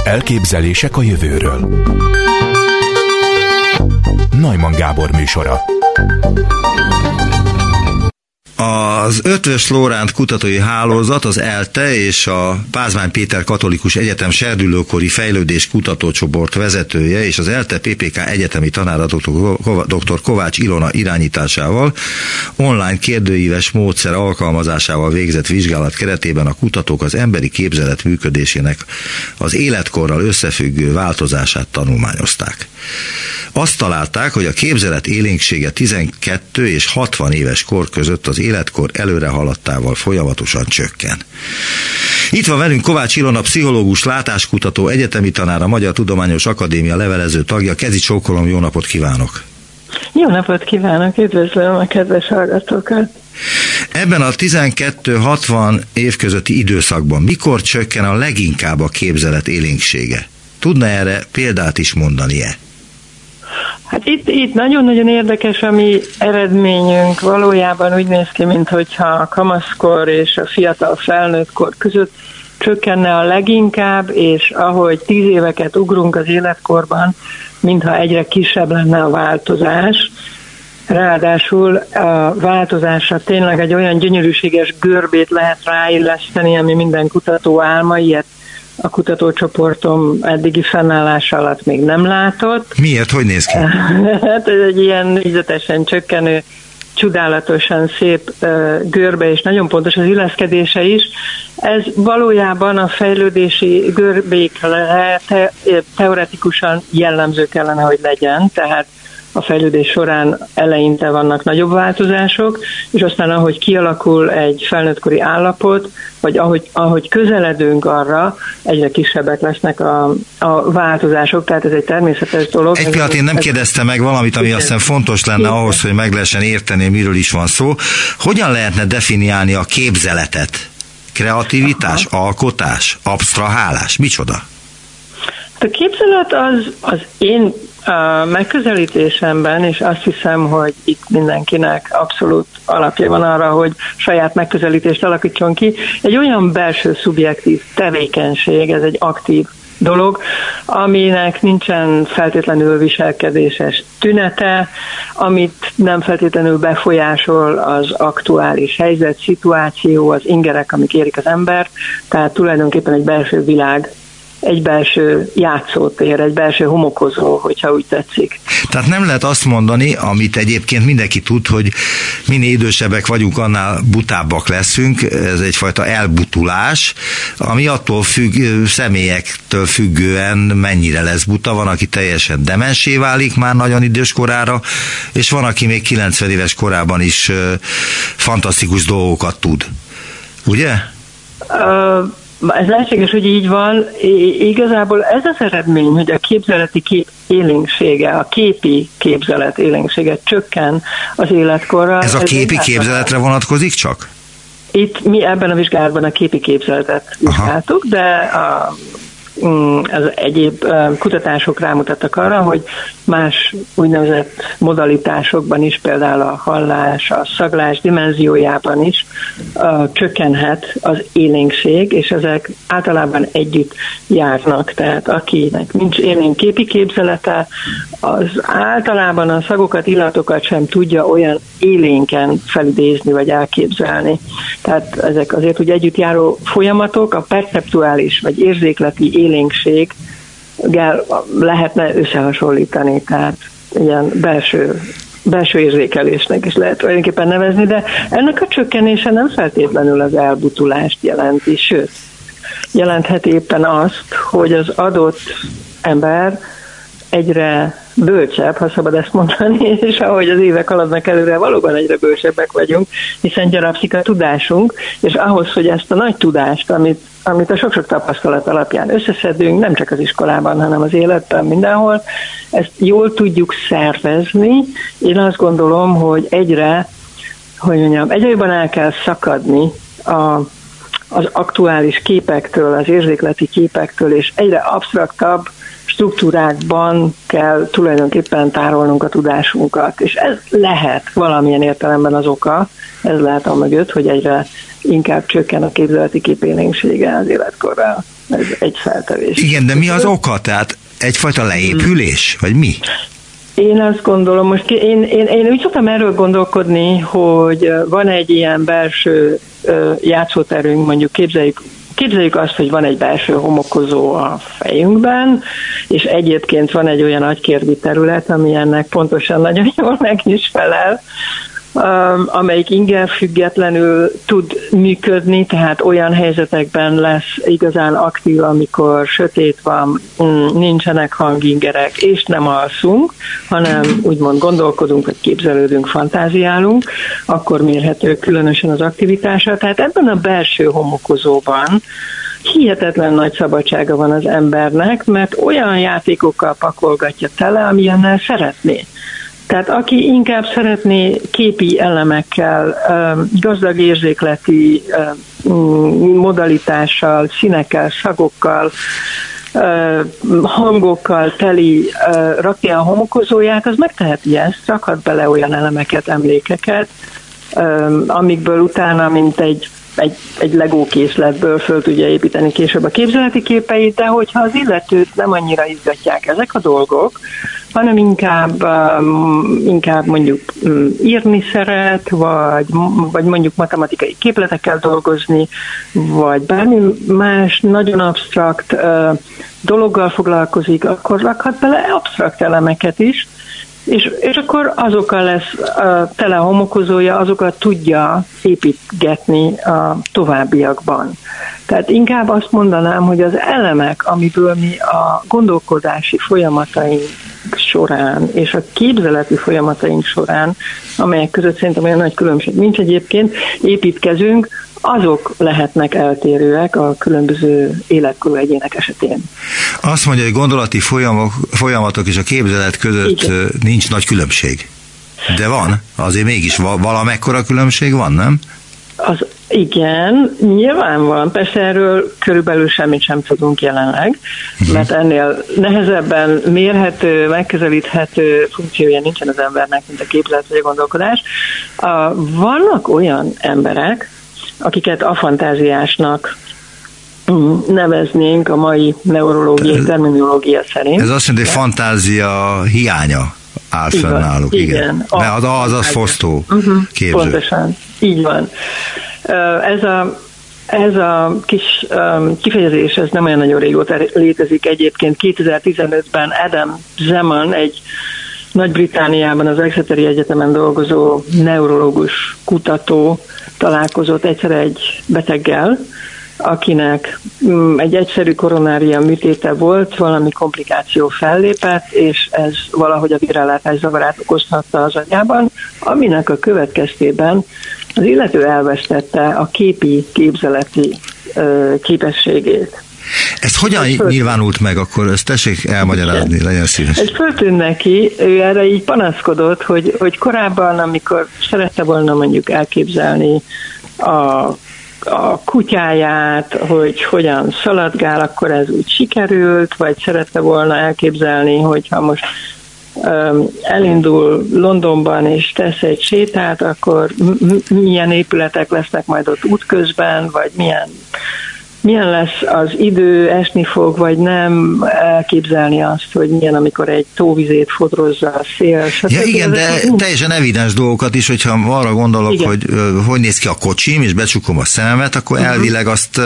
Elképzelések a jövőről Najman Gábor műsora Az Ötvös Lóránt kutatói hálózat, az ELTE és a Pázmány Péter Katolikus Egyetem serdülőkori fejlődés kutatócsoport vezetője és az ELTE PPK egyetemi tanára dr. Kovács Ilona irányításával online kérdőíves módszer alkalmazásával végzett vizsgálat keretében a kutatók az emberi képzelet működésének az életkorral összefüggő változását tanulmányozták. Azt találták, hogy a képzelet élénksége 12 és 60 éves kor között az életkor előre haladtával folyamatosan csökken. Itt van velünk Kovács Ilona, pszichológus, látáskutató, egyetemi tanár, a Magyar Tudományos Akadémia levelező tagja. Kezi csókolom, jó napot kívánok! Jó napot kívánok, üdvözlöm a kedves hallgatókat! Ebben a 12-60 év közötti időszakban mikor csökken a leginkább a képzelet élénksége? Tudna erre példát is mondani-e? Hát itt, itt nagyon-nagyon érdekes a mi eredményünk. Valójában úgy néz ki, mintha a kamaszkor és a fiatal felnőttkor között csökkenne a leginkább, és ahogy tíz éveket ugrunk az életkorban, mintha egyre kisebb lenne a változás. Ráadásul a változásra tényleg egy olyan gyönyörűséges görbét lehet ráilleszteni, ami minden kutató álma, ilyet a kutatócsoportom eddigi fennállása alatt még nem látott. Miért? Hogy néz ki? [laughs] hát ez egy ilyen négyzetesen csökkenő, csodálatosan szép görbe, és nagyon pontos az illeszkedése is. Ez valójában a fejlődési görbékre te, teoretikusan jellemző kellene, hogy legyen, tehát a fejlődés során eleinte vannak nagyobb változások, és aztán ahogy kialakul egy felnőttkori állapot, vagy ahogy, ahogy közeledünk arra, egyre kisebbek lesznek a, a változások, tehát ez egy természetes dolog. Egy pillanat, én nem kérdeztem meg valamit, ami azt hiszem fontos lenne ahhoz, hogy meg lehessen érteni, miről is van szó. Hogyan lehetne definiálni a képzeletet? Kreativitás, Aha. alkotás, absztrahálás, micsoda? A képzelet az, az én a megközelítésemben, és azt hiszem, hogy itt mindenkinek abszolút alapja van arra, hogy saját megközelítést alakítson ki, egy olyan belső szubjektív tevékenység, ez egy aktív dolog, aminek nincsen feltétlenül viselkedéses tünete, amit nem feltétlenül befolyásol az aktuális helyzet, szituáció, az ingerek, amik érik az embert, tehát tulajdonképpen egy belső világ egy belső játszótér, egy belső homokozó, hogyha úgy tetszik. Tehát nem lehet azt mondani, amit egyébként mindenki tud, hogy minél idősebbek vagyunk, annál butábbak leszünk. Ez egyfajta elbutulás, ami attól függ, személyektől függően mennyire lesz buta. Van, aki teljesen demensé válik már nagyon idős korára, és van, aki még 90 éves korában is fantasztikus dolgokat tud. Ugye? Uh ez lehetséges, hogy így van. I- igazából ez az eredmény, hogy a képzeleti kép élénksége, a képi képzelet élénksége csökken az életkorral. Ez a képi képzeletre vonatkozik csak? Itt mi ebben a vizsgálatban a képi képzeletet vizsgáltuk, de a az egyéb kutatások rámutattak arra, hogy más úgynevezett modalitásokban is, például a hallás, a szaglás dimenziójában is csökkenhet az élénkség, és ezek általában együtt járnak. Tehát akinek nincs élénk képi képzelete, az általában a szagokat, illatokat sem tudja olyan élénken felidézni vagy elképzelni. Tehát ezek azért ugye együtt járó folyamatok, a perceptuális vagy érzékleti élénkséggel lehetne összehasonlítani, tehát ilyen belső belső érzékelésnek is lehet tulajdonképpen nevezni, de ennek a csökkenése nem feltétlenül az elbutulást jelenti, sőt, jelenthet éppen azt, hogy az adott ember egyre bölcsebb, ha szabad ezt mondani, [laughs] és ahogy az évek haladnak előre, valóban egyre bölcsebbek vagyunk, hiszen gyarapszik a tudásunk, és ahhoz, hogy ezt a nagy tudást, amit, amit a sok-sok tapasztalat alapján összeszedünk, nem csak az iskolában, hanem az életben, mindenhol, ezt jól tudjuk szervezni. Én azt gondolom, hogy egyre, hogy mondjam, egyre jobban el kell szakadni a az aktuális képektől, az érzékleti képektől, és egyre absztraktabb struktúrákban kell tulajdonképpen tárolnunk a tudásunkat, és ez lehet valamilyen értelemben az oka, ez lehet a mögött, hogy egyre inkább csökken a képzeleti képélénksége az életkorral. Ez egy feltevés. Igen, de mi az oka? Tehát egyfajta leépülés, vagy mi? Én azt gondolom, most én, én, én úgy szoktam erről gondolkodni, hogy van egy ilyen belső játszóterünk, mondjuk képzeljük Képzeljük azt, hogy van egy belső homokozó a fejünkben, és egyébként van egy olyan agykérdi terület, ami ennek pontosan nagyon [laughs] jól meg is felel, amelyik inger függetlenül tud működni, tehát olyan helyzetekben lesz igazán aktív, amikor sötét van, mm, nincsenek hangingerek, és nem alszunk, hanem úgymond gondolkodunk, vagy képzelődünk, fantáziálunk, akkor mérhető különösen az aktivitása. Tehát ebben a belső homokozóban hihetetlen nagy szabadsága van az embernek, mert olyan játékokkal pakolgatja tele, amilyennel szeretné. Tehát aki inkább szeretné képi elemekkel, gazdag érzékleti modalitással, színekkel, szagokkal, hangokkal teli rakja a homokozóját, az megteheti ezt, rakhat bele olyan elemeket, emlékeket, amikből utána, mint egy egy, egy legó készletből föl tudja építeni később a képzeleti képeit, de hogyha az illetőt nem annyira izgatják ezek a dolgok, hanem inkább, um, inkább mondjuk um, írni szeret, vagy, vagy mondjuk matematikai képletekkel dolgozni, vagy bármi más nagyon absztrakt uh, dologgal foglalkozik, akkor rakhat bele absztrakt elemeket is, és, és akkor azokkal lesz a tele homokozója, azokat tudja építgetni a továbbiakban. Tehát inkább azt mondanám, hogy az elemek, amiből mi a gondolkodási folyamataink során és a képzeleti folyamataink során, amelyek között szerintem olyan nagy különbség nincs egyébként, építkezünk, azok lehetnek eltérőek a különböző életkorú egyének esetén. Azt mondja, hogy gondolati folyamok, folyamatok és a képzelet között Igen. nincs nagy különbség. De van, azért mégis valamekkora különbség van, nem? Az igen, nyilván van. Persze erről körülbelül semmit sem tudunk jelenleg, uh-huh. mert ennél nehezebben mérhető, megközelíthető funkciója nincsen az embernek, mint a képzelet vagy a gondolkodás. Vannak olyan emberek, akiket afantáziásnak neveznénk a mai neurológiai terminológia szerint. Ez azt jelenti, hogy fantázia hiánya áll fenn náluk. Igen. igen. De az, az, az fosztó uh-huh. képző. Pontosan, így van. Ez a, ez a kis um, kifejezés, ez nem olyan nagyon régóta létezik egyébként. 2015-ben Adam Zeman, egy nagy-Britániában az Exeteri Egyetemen dolgozó neurológus kutató találkozott egyszer egy beteggel, akinek mm, egy egyszerű koronária műtéte volt, valami komplikáció fellépett, és ez valahogy a virálátás zavarát okozhatta az agyában, aminek a következtében az illető elvesztette a képi, képzeleti képességét. Ez hogyan föl... nyilvánult meg akkor? Ezt tessék elmagyarázni, legyen szíves. Ez föltűnt neki, ő erre így panaszkodott, hogy, hogy korábban, amikor szerette volna mondjuk elképzelni a a kutyáját, hogy hogyan szaladgál, akkor ez úgy sikerült, vagy szerette volna elképzelni, hogyha most um, elindul Londonban és tesz egy sétát, akkor milyen épületek lesznek majd ott útközben, vagy milyen milyen lesz az idő, esni fog, vagy nem, elképzelni azt, hogy milyen, amikor egy tóvizét fodrozza a szél. Ja, igen, de teljesen evidens dolgokat is, hogyha arra gondolok, igen. hogy hogy néz ki a kocsim, és becsukom a szememet, akkor uh-huh. elvileg azt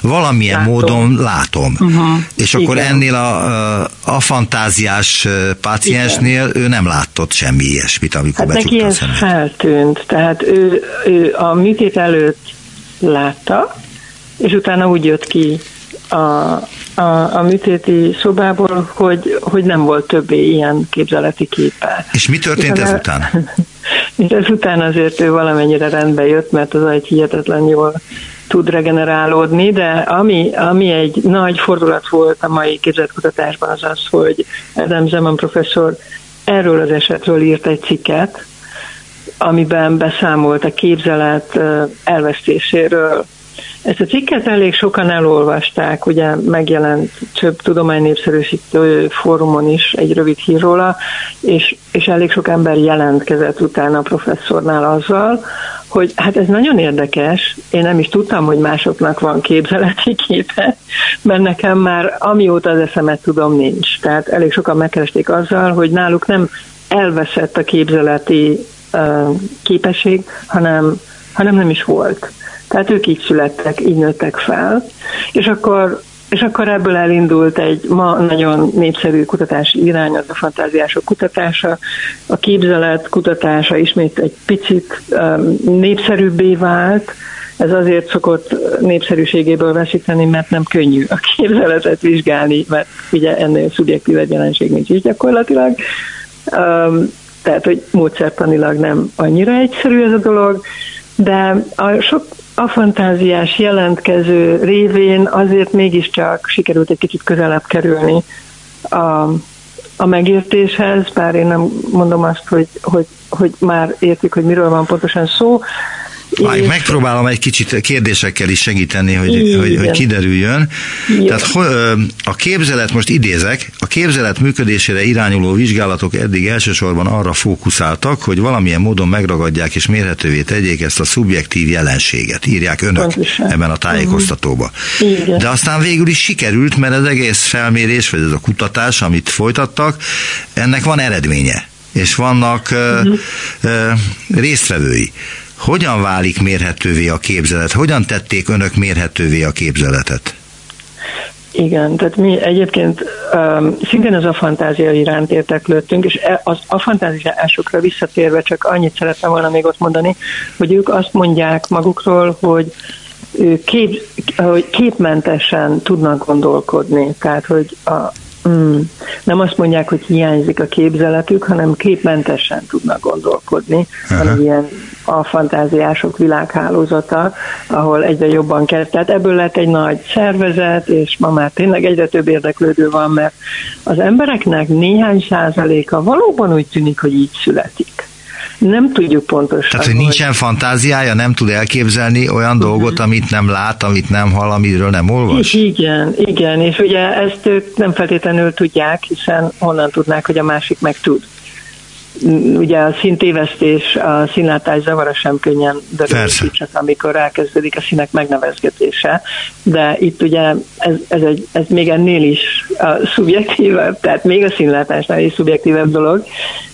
valamilyen látom. módon látom. Uh-huh. És akkor igen. ennél a, a fantáziás páciensnél igen. ő nem látott semmi ilyesmit, amikor hát becsukta neki a szemét. feltűnt, tehát ő, ő a műtét előtt látta, és utána úgy jött ki a, a, a műtéti szobából, hogy, hogy nem volt többé ilyen képzeleti képe. És mi történt utána, ezután? [laughs] És ezután azért ő valamennyire rendbe jött, mert az egy hihetetlen jól tud regenerálódni, de ami, ami egy nagy fordulat volt a mai képzetkutatásban az az, hogy Adam Zeman professzor erről az esetről írt egy cikket, amiben beszámolt a képzelet elvesztéséről ezt a cikket elég sokan elolvasták, ugye megjelent több tudománynépszerűsítő fórumon is egy rövid hír róla, és, és elég sok ember jelentkezett utána a professzornál azzal, hogy hát ez nagyon érdekes, én nem is tudtam, hogy másoknak van képzeleti képe, mert nekem már amióta az eszemet tudom nincs. Tehát elég sokan megkeresték azzal, hogy náluk nem elveszett a képzeleti uh, képesség, hanem, hanem nem is volt. Tehát ők így születtek, így nőttek fel. És akkor és akkor ebből elindult egy ma nagyon népszerű kutatási irány, az a fantáziások kutatása. A képzelet kutatása ismét egy picit um, népszerűbbé vált, ez azért szokott népszerűségéből veszíteni, mert nem könnyű a képzeletet vizsgálni, mert ugye ennél szubjektív egy jelenség nincs is gyakorlatilag. Um, tehát, hogy módszertanilag nem annyira egyszerű ez a dolog, de a sok a fantáziás jelentkező révén azért mégiscsak sikerült egy kicsit közelebb kerülni a, a megértéshez, bár én nem mondom azt, hogy, hogy, hogy már értik, hogy miről van pontosan szó, Várj, megpróbálom egy kicsit kérdésekkel is segíteni, hogy, hogy, hogy kiderüljön. Igen. Tehát a képzelet, most idézek, a képzelet működésére irányuló vizsgálatok eddig elsősorban arra fókuszáltak, hogy valamilyen módon megragadják és mérhetővé tegyék ezt a szubjektív jelenséget, írják önök Pontosan. ebben a tájékoztatóba. Igen. De aztán végül is sikerült, mert az egész felmérés, vagy ez a kutatás, amit folytattak, ennek van eredménye és vannak uh-huh. résztvevői. Hogyan válik mérhetővé a képzelet? Hogyan tették önök mérhetővé a képzeletet? Igen, tehát mi egyébként um, szintén ez a fantázia iránt érteklődtünk, és e, az, a fantáziásokra visszatérve csak annyit szerettem volna még ott mondani, hogy ők azt mondják magukról, hogy kép, hogy képmentesen tudnak gondolkodni, tehát hogy a, Mm. Nem azt mondják, hogy hiányzik a képzeletük, hanem képmentesen tudnak gondolkodni, uh-huh. hanem ilyen a fantáziások világhálózata, ahol egyre jobban kell. Tehát ebből lett egy nagy szervezet, és ma már tényleg egyre több érdeklődő van, mert az embereknek néhány százaléka valóban úgy tűnik, hogy így születik. Nem tudjuk pontosan. Tehát, hogy nincsen fantáziája, nem tud elképzelni olyan uh-huh. dolgot, amit nem lát, amit nem hall, amiről nem olvas? Igen, igen, és ugye ezt ők nem feltétlenül tudják, hiszen honnan tudnák, hogy a másik meg tud ugye a színtévesztés, a színlátás zavara sem könnyen derül csak amikor elkezdődik a színek megnevezgetése, de itt ugye ez, ez, egy, ez még ennél is a [laughs] szubjektívebb, tehát még a színlátásnál is szubjektívebb dolog,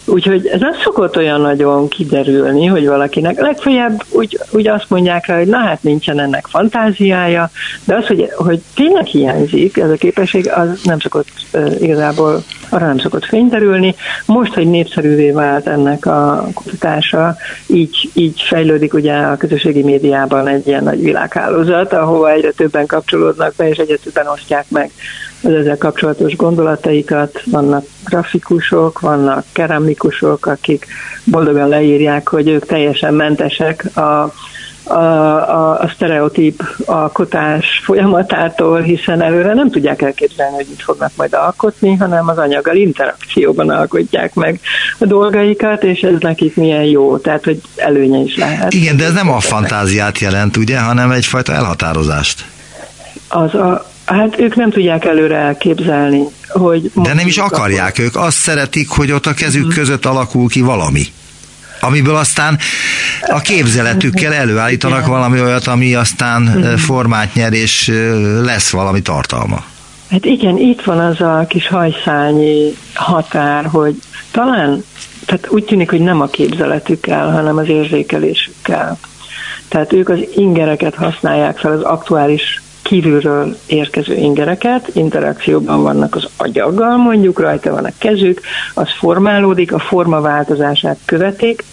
Úgyhogy ez nem szokott olyan nagyon kiderülni, hogy valakinek legfeljebb úgy, úgy azt mondják rá, hogy na hát nincsen ennek fantáziája, de az, hogy, hogy tényleg hiányzik ez a képesség, az nem szokott igazából arra nem szokott fényderülni. Most, hogy népszerűvé vált ennek a kutatása, így, így fejlődik ugye a közösségi médiában egy ilyen nagy világhálózat, ahova egyre többen kapcsolódnak be, és egyre többen osztják meg az ezzel kapcsolatos gondolataikat. Vannak grafikusok, vannak keramikusok, akik boldogan leírják, hogy ők teljesen mentesek a a, a, a sztereotíp alkotás folyamatától, hiszen előre nem tudják elképzelni, hogy mit fognak majd alkotni, hanem az anyaggal interakcióban alkotják meg a dolgaikat, és ez nekik milyen jó, tehát hogy előnye is lehet. Igen, de ez nem a fantáziát jelent, ugye, hanem egyfajta elhatározást. Az a, Hát ők nem tudják előre elképzelni, hogy... De nem is akarják, ők azt szeretik, hogy ott a kezük hmm. között alakul ki valami amiből aztán a képzeletükkel előállítanak Igen. valami olyat, ami aztán hmm. formát nyer, és lesz valami tartalma. Hát igen, itt van az a kis hajszányi határ, hogy talán, tehát úgy tűnik, hogy nem a képzeletükkel, hanem az érzékelésükkel. Tehát ők az ingereket használják fel az aktuális kívülről érkező ingereket, interakcióban vannak az agyaggal, mondjuk rajta van a kezük, az formálódik, a forma változását követik,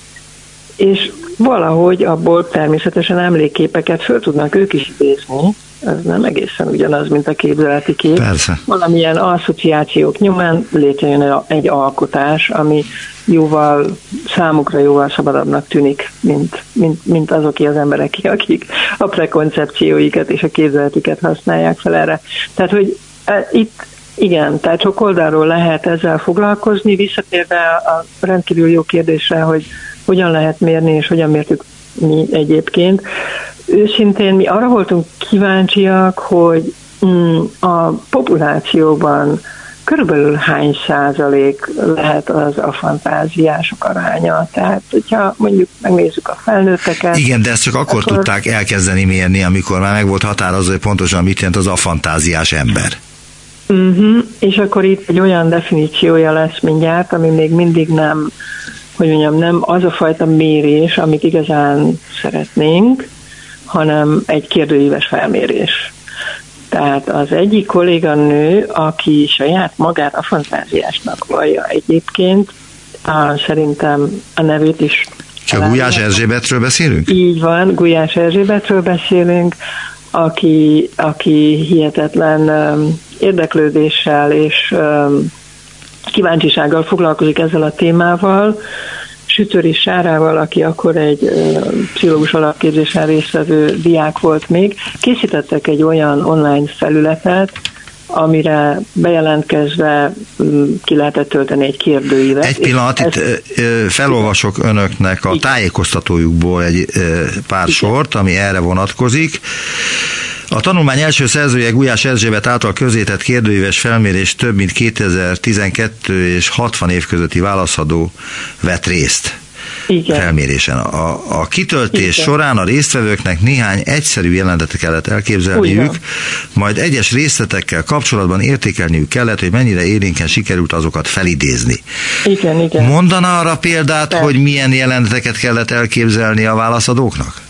és valahogy abból természetesen emlékképeket föl tudnak ők is idézni, ez nem egészen ugyanaz, mint a képzeleti kép. Persze. Valamilyen asszociációk nyomán létrejön egy alkotás, ami jóval, számukra jóval szabadabbnak tűnik, mint, mint, mint azok az emberek, [laughs] akik a prekoncepcióikat és a képzeletüket használják fel erre. Tehát, hogy e, itt igen, tehát sok oldalról lehet ezzel foglalkozni, visszatérve a rendkívül jó kérdésre, hogy hogyan lehet mérni, és hogyan mértük mi egyébként. Őszintén mi arra voltunk kíváncsiak, hogy mm, a populációban körülbelül hány százalék lehet az a fantáziások aránya. Tehát, hogyha mondjuk megnézzük a felnőtteket. Igen, de ezt csak akkor, akkor tudták elkezdeni mérni, amikor már meg volt határozva, hogy pontosan mit jelent az a fantáziás ember. Uh-huh. És akkor itt egy olyan definíciója lesz mindjárt, ami még mindig nem, hogy mondjam, nem az a fajta mérés, amit igazán szeretnénk, hanem egy kérdőíves felmérés. Tehát az egyik kolléganő, aki saját magát a fantáziásnak vallja egyébként, a, szerintem a nevét is csak Gulyás Erzsébetről beszélünk? Így van, Gulyás Erzsébetről beszélünk, aki, aki hihetetlen um, érdeklődéssel és um, kíváncsisággal foglalkozik ezzel a témával, Sütöri Sárával, aki akkor egy pszichológus alapképzésen résztvevő diák volt még, készítettek egy olyan online felületet, amire bejelentkezve ki lehetett tölteni egy kérdőívet. Egy pillanat, itt felolvasok önöknek a tájékoztatójukból egy pár sort, ami erre vonatkozik. A tanulmány első szerzője Gulyás Erzsébet által közétett kérdőíves felmérés több mint 2012 és 60 év közötti válaszadó vett részt. Igen. felmérésen. A, a kitöltés Igen. során a résztvevőknek néhány egyszerű jelentetet kellett elképzelniük, Ugyan. majd egyes részletekkel kapcsolatban értékelniük kellett, hogy mennyire élénken sikerült azokat felidézni. Igen, igen. Mondana arra példát, De. hogy milyen jelenteket kellett elképzelni a válaszadóknak?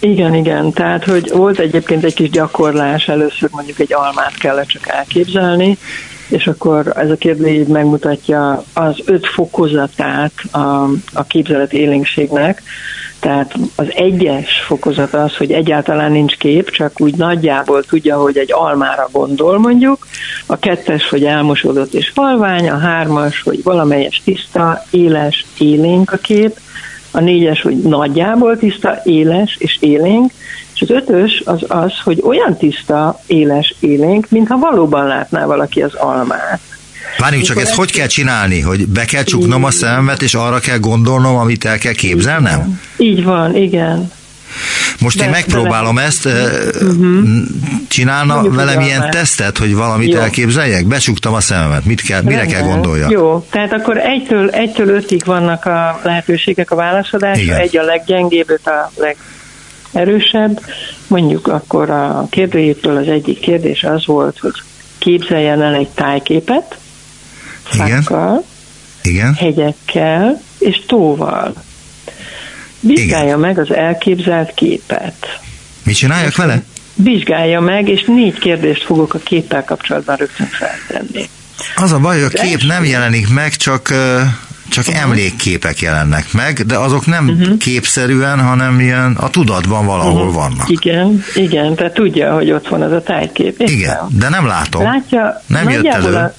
Igen, igen. Tehát, hogy volt egyébként egy kis gyakorlás, először mondjuk egy almát kellett csak elképzelni, és akkor ez a kérdőív megmutatja az öt fokozatát a, a képzelet élénkségnek, tehát az egyes fokozat az, hogy egyáltalán nincs kép, csak úgy nagyjából tudja, hogy egy almára gondol mondjuk, a kettes, hogy elmosódott és halvány, a hármas, hogy valamelyes tiszta, éles, élénk a kép, a négyes, hogy nagyjából tiszta, éles és élénk, és az ötös az az, hogy olyan tiszta, éles, élénk, mintha valóban látná valaki az almát. Várjunk csak, ezt hogy kell csinálni? Hogy be kell csuknom a szememet, és arra kell gondolnom, amit el kell képzelnem? Így van, igen. Most de, én megpróbálom de ezt, uh-huh. csinálna Mondjuk velem ilyen már. tesztet, hogy valamit Jó. elképzeljek? Becsuktam a szememet, mit kell, mire kell gondolja? Jó, tehát akkor egytől, egytől ötig vannak a lehetőségek a válaszadásra, egy a leggyengébb, öt a legerősebb. Mondjuk akkor a kérdőjétől az egyik kérdés az volt, hogy képzeljen el egy tájképet, fákkal, Igen. hegyekkel és tóval. Vizsgálja Igen. meg az elképzelt képet. Mit csináljak vele? Vizsgálja meg, és négy kérdést fogok a képpel kapcsolatban rögtön feltenni. Az a baj, hogy a kép nem jelenik meg, csak csak uh-huh. emlékképek jelennek meg, de azok nem uh-huh. képszerűen, hanem ilyen a tudatban valahol uh-huh. vannak. Igen, igen, tehát tudja, hogy ott van az a tájkép. Igen, de nem látom. Látja, nem jött elő. A,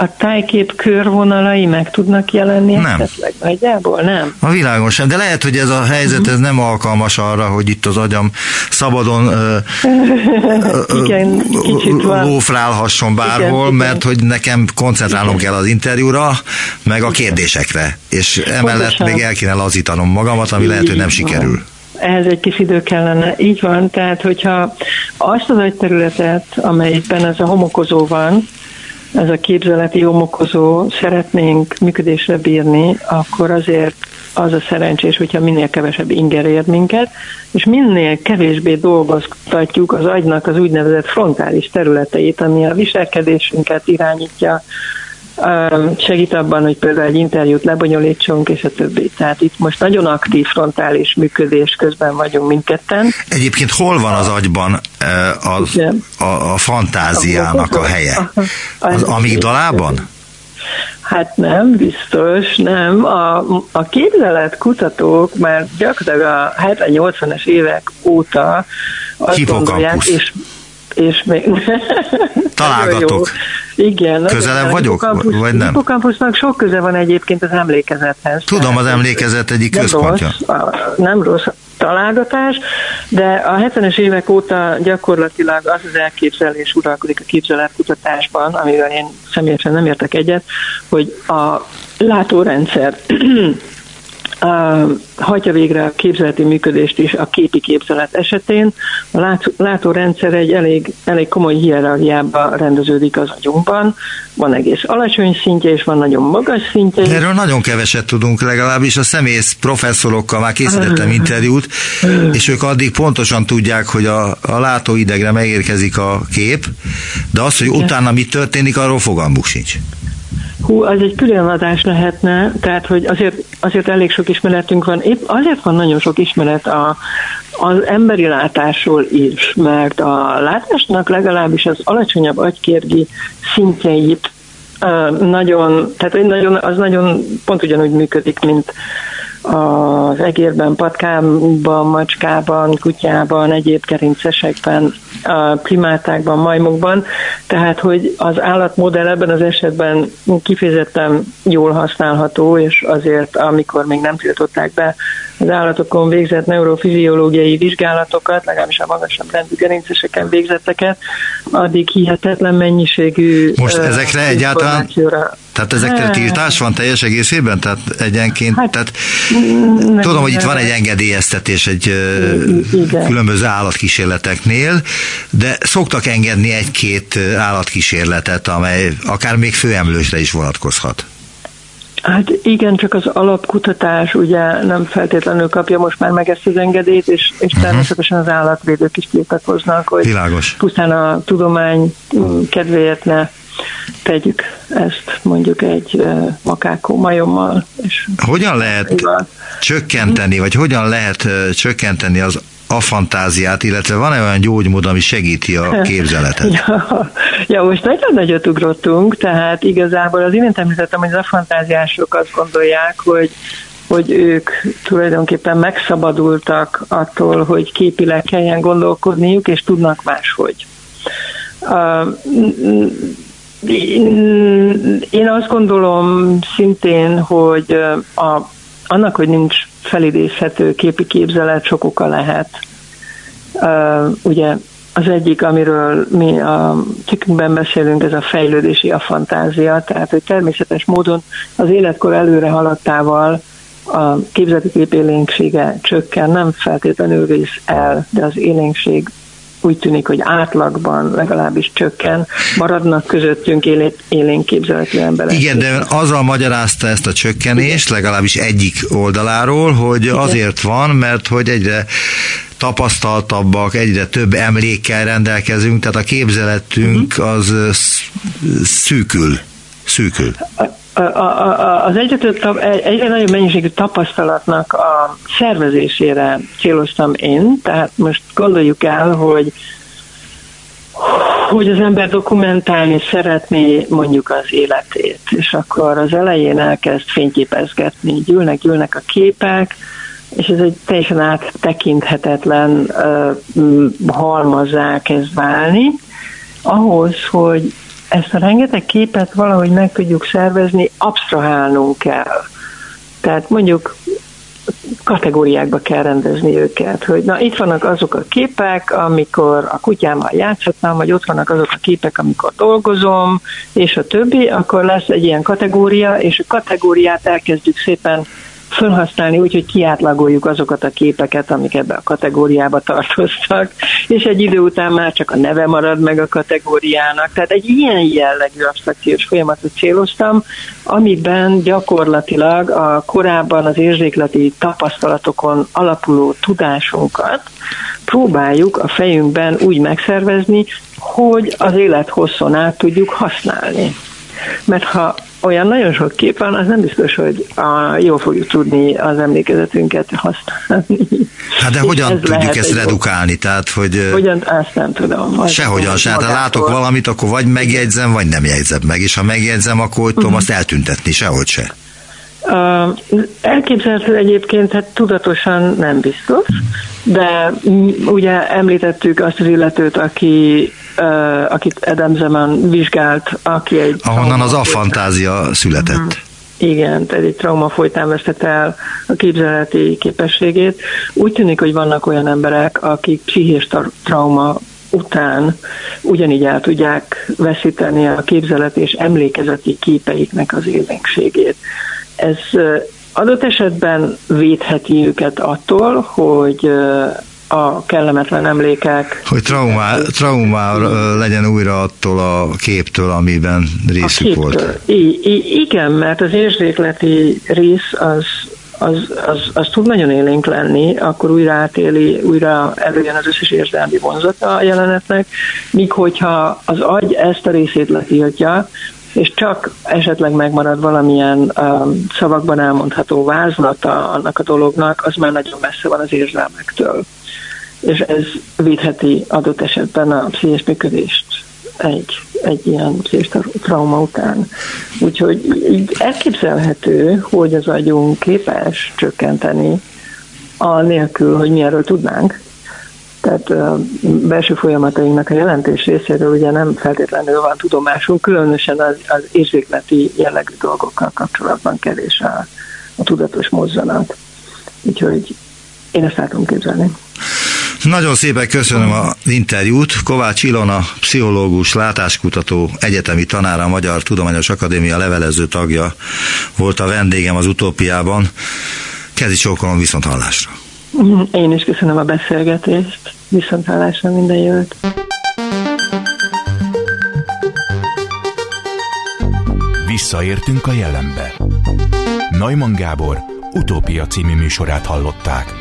a tájkép körvonalai meg tudnak jelenni nem. esetleg nagyjából, nem? A világon sem, de lehet, hogy ez a helyzet ez nem alkalmas arra, hogy itt az agyam szabadon igen, lófrálhasson bárhol, igen, mert hogy nekem koncentrálnom kell az interjúra, meg a kérdésekre, és emellett még el kéne lazítanom magamat, ami lehet, hogy nem sikerül. Ehhez egy kis idő kellene. Így van, tehát hogyha azt az agyterületet, amelyikben ez a homokozó van, ez a képzeleti homokozó szeretnénk működésre bírni, akkor azért az a szerencsés, hogyha minél kevesebb inger ér minket, és minél kevésbé dolgoztatjuk az agynak az úgynevezett frontális területeit, ami a viselkedésünket irányítja, segít abban, hogy például egy interjút lebonyolítsunk, és a többi. Tehát itt most nagyon aktív frontális működés közben vagyunk mindketten. Egyébként hol van az agyban az, a, a fantáziának a helye? Az amigdalában? Hát nem, biztos, nem. A, a képzelet kutatók már gyakorlatilag a 70-80-es évek óta azt gondolják, és és még... Találgatok. Igen. Közelebb vagyok, vagy nem? Hippocampusnak sok köze van egyébként az emlékezethez. Tudom, az emlékezet egyik nem központja. Rossz, nem rossz találgatás, de a 70-es évek óta gyakorlatilag az az elképzelés uralkodik a képzeletkutatásban, amivel én személyesen nem értek egyet, hogy a látórendszer hagyja végre a képzeleti működést is a képi képzelet esetén. A látórendszer egy elég, elég komoly hierarchiába rendeződik az agyunkban. Van egész alacsony szintje, és van nagyon magas szintje. Erről nagyon keveset tudunk, legalábbis a személyes professzorokkal már készítettem interjút, és ők addig pontosan tudják, hogy a, a látóidegre megérkezik a kép, de az, hogy utána mi történik, arról fogalmuk sincs. Hú, az egy külön adás lehetne, tehát hogy azért, azért elég sok ismeretünk van. Épp azért van nagyon sok ismeret a, az emberi látásról is, mert a látásnak legalábbis az alacsonyabb agykérgi szintjeit nagyon, tehát nagyon, az nagyon pont ugyanúgy működik, mint az egérben, patkában, macskában, kutyában, egyéb gerincesekben, a primátákban, majmokban. Tehát, hogy az állatmodell ebben az esetben kifejezetten jól használható, és azért, amikor még nem tiltották be az állatokon végzett neurofiziológiai vizsgálatokat, legalábbis a magasabb rendű gerinceseken végzetteket, addig hihetetlen mennyiségű Most ezekre egyáltalán tehát ezekre tiltás van teljes egészében? Tehát egyenként, hát, tehát nem, tudom, hogy itt van egy engedélyeztetés egy igen. különböző állatkísérleteknél, de szoktak engedni egy-két állatkísérletet, amely akár még főemlősre is vonatkozhat. Hát igen, csak az alapkutatás ugye nem feltétlenül kapja most már meg ezt az engedélyt, és, és uh-huh. természetesen az állatvédők is tiltakoznak, hogy Világos. pusztán a tudomány kedvéért ne tegyük ezt mondjuk egy makákó majommal. És hogyan lehet csökkenteni, vagy hogyan lehet csökkenteni az a fantáziát, illetve van-e olyan gyógymód, ami segíti a [laughs] képzeletet? ja, [laughs] ja, most nagyon nagyot ugrottunk, tehát igazából az imént említettem, hogy az afantáziások azt gondolják, hogy hogy ők tulajdonképpen megszabadultak attól, hogy képileg kelljen gondolkodniuk, és tudnak máshogy. Uh, én azt gondolom szintén, hogy a, annak, hogy nincs felidézhető képi képzelet, sok oka lehet. Ugye az egyik, amiről mi a cikkünkben beszélünk, ez a fejlődési a fantázia, tehát hogy természetes módon az életkor előre haladtával a képzeti kép élénksége csökken, nem feltétlenül vész el, de az élénkség úgy tűnik, hogy átlagban legalábbis csökken, maradnak közöttünk élénk képzeletű emberek. Igen, de azzal magyarázta ezt a csökkenést, legalábbis egyik oldaláról, hogy Igen. azért van, mert hogy egyre tapasztaltabbak, egyre több emlékkel rendelkezünk, tehát a képzeletünk uh-huh. az szűkül. Szűkül az egyre, több, egyre nagyobb mennyiségű tapasztalatnak a szervezésére céloztam én, tehát most gondoljuk el, hogy hogy az ember dokumentálni szeretné mondjuk az életét, és akkor az elején elkezd fényképezgetni, gyűlnek, gyűlnek a képek, és ez egy teljesen áttekinthetetlen uh, halmazzá kezd válni, ahhoz, hogy ezt a rengeteg képet valahogy meg tudjuk szervezni, absztrahálnunk kell. Tehát mondjuk kategóriákba kell rendezni őket, hogy na itt vannak azok a képek, amikor a kutyámmal játszhatnám, vagy ott vannak azok a képek, amikor dolgozom, és a többi, akkor lesz egy ilyen kategória, és a kategóriát elkezdjük szépen felhasználni úgy, hogy kiátlagoljuk azokat a képeket, amik ebbe a kategóriába tartoztak, és egy idő után már csak a neve marad meg a kategóriának. Tehát egy ilyen jellegű abstrakciós folyamatot céloztam, amiben gyakorlatilag a korábban az érzékleti tapasztalatokon alapuló tudásunkat próbáljuk a fejünkben úgy megszervezni, hogy az élet hosszon át tudjuk használni. Mert ha olyan nagyon sok kép van, az nem biztos, hogy a, jól fogjuk tudni az emlékezetünket használni. Hát de hogyan tudjuk ezt redukálni? Tehát, hogy hogyan, ezt nem tudom. Sehogyan se. Hát ha látok valamit, akkor vagy megjegyzem, vagy nem jegyzem meg. És ha megjegyzem, akkor hogy tudom uh-huh. azt eltüntetni, sehogy se. Uh, elképzelhető egyébként, hát tudatosan nem biztos, de ugye említettük azt az illetőt, aki, akit Adam Zeman vizsgált, aki egy... Ahonnan az afantázia született. Uh-huh. Igen, tehát egy trauma folytán vesztette el a képzeleti képességét. Úgy tűnik, hogy vannak olyan emberek, akik pszichés trauma után ugyanígy el tudják veszíteni a képzelet és emlékezeti képeiknek az élénkségét ez adott esetben védheti őket attól, hogy a kellemetlen emlékek. Hogy traumá, traumá legyen újra attól a képtől, amiben részük volt. I, I, igen, mert az érzékleti rész az, az, az, az tud nagyon élénk lenni, akkor újra átéli, újra előjön az összes érzelmi vonzata a jelenetnek, míg hogyha az agy ezt a részét letiltja, és csak esetleg megmarad valamilyen um, szavakban elmondható vázlata annak a dolognak, az már nagyon messze van az érzelmektől. És ez védheti adott esetben a pszichés működést egy, egy ilyen pszichés trauma után. Úgyhogy így elképzelhető, hogy az agyunk képes csökkenteni a nélkül, hogy mi erről tudnánk, tehát a belső folyamatainknak a jelentés részéről ugye nem feltétlenül van tudomásunk, különösen az, az érzékleti jellegű dolgokkal kapcsolatban kevés a, a tudatos mozzanat. Úgyhogy én ezt látom képzelni. Nagyon szépen köszönöm az interjút. Kovács Ilona, pszichológus, látáskutató, egyetemi tanára, a Magyar Tudományos Akadémia levelező tagja volt a vendégem az utópiában. Kezi csókolom viszont hallásra. Én is köszönöm a beszélgetést. Viszont hallásra minden jót. Visszaértünk a jelenbe. Neumann Gábor utópia című műsorát hallották.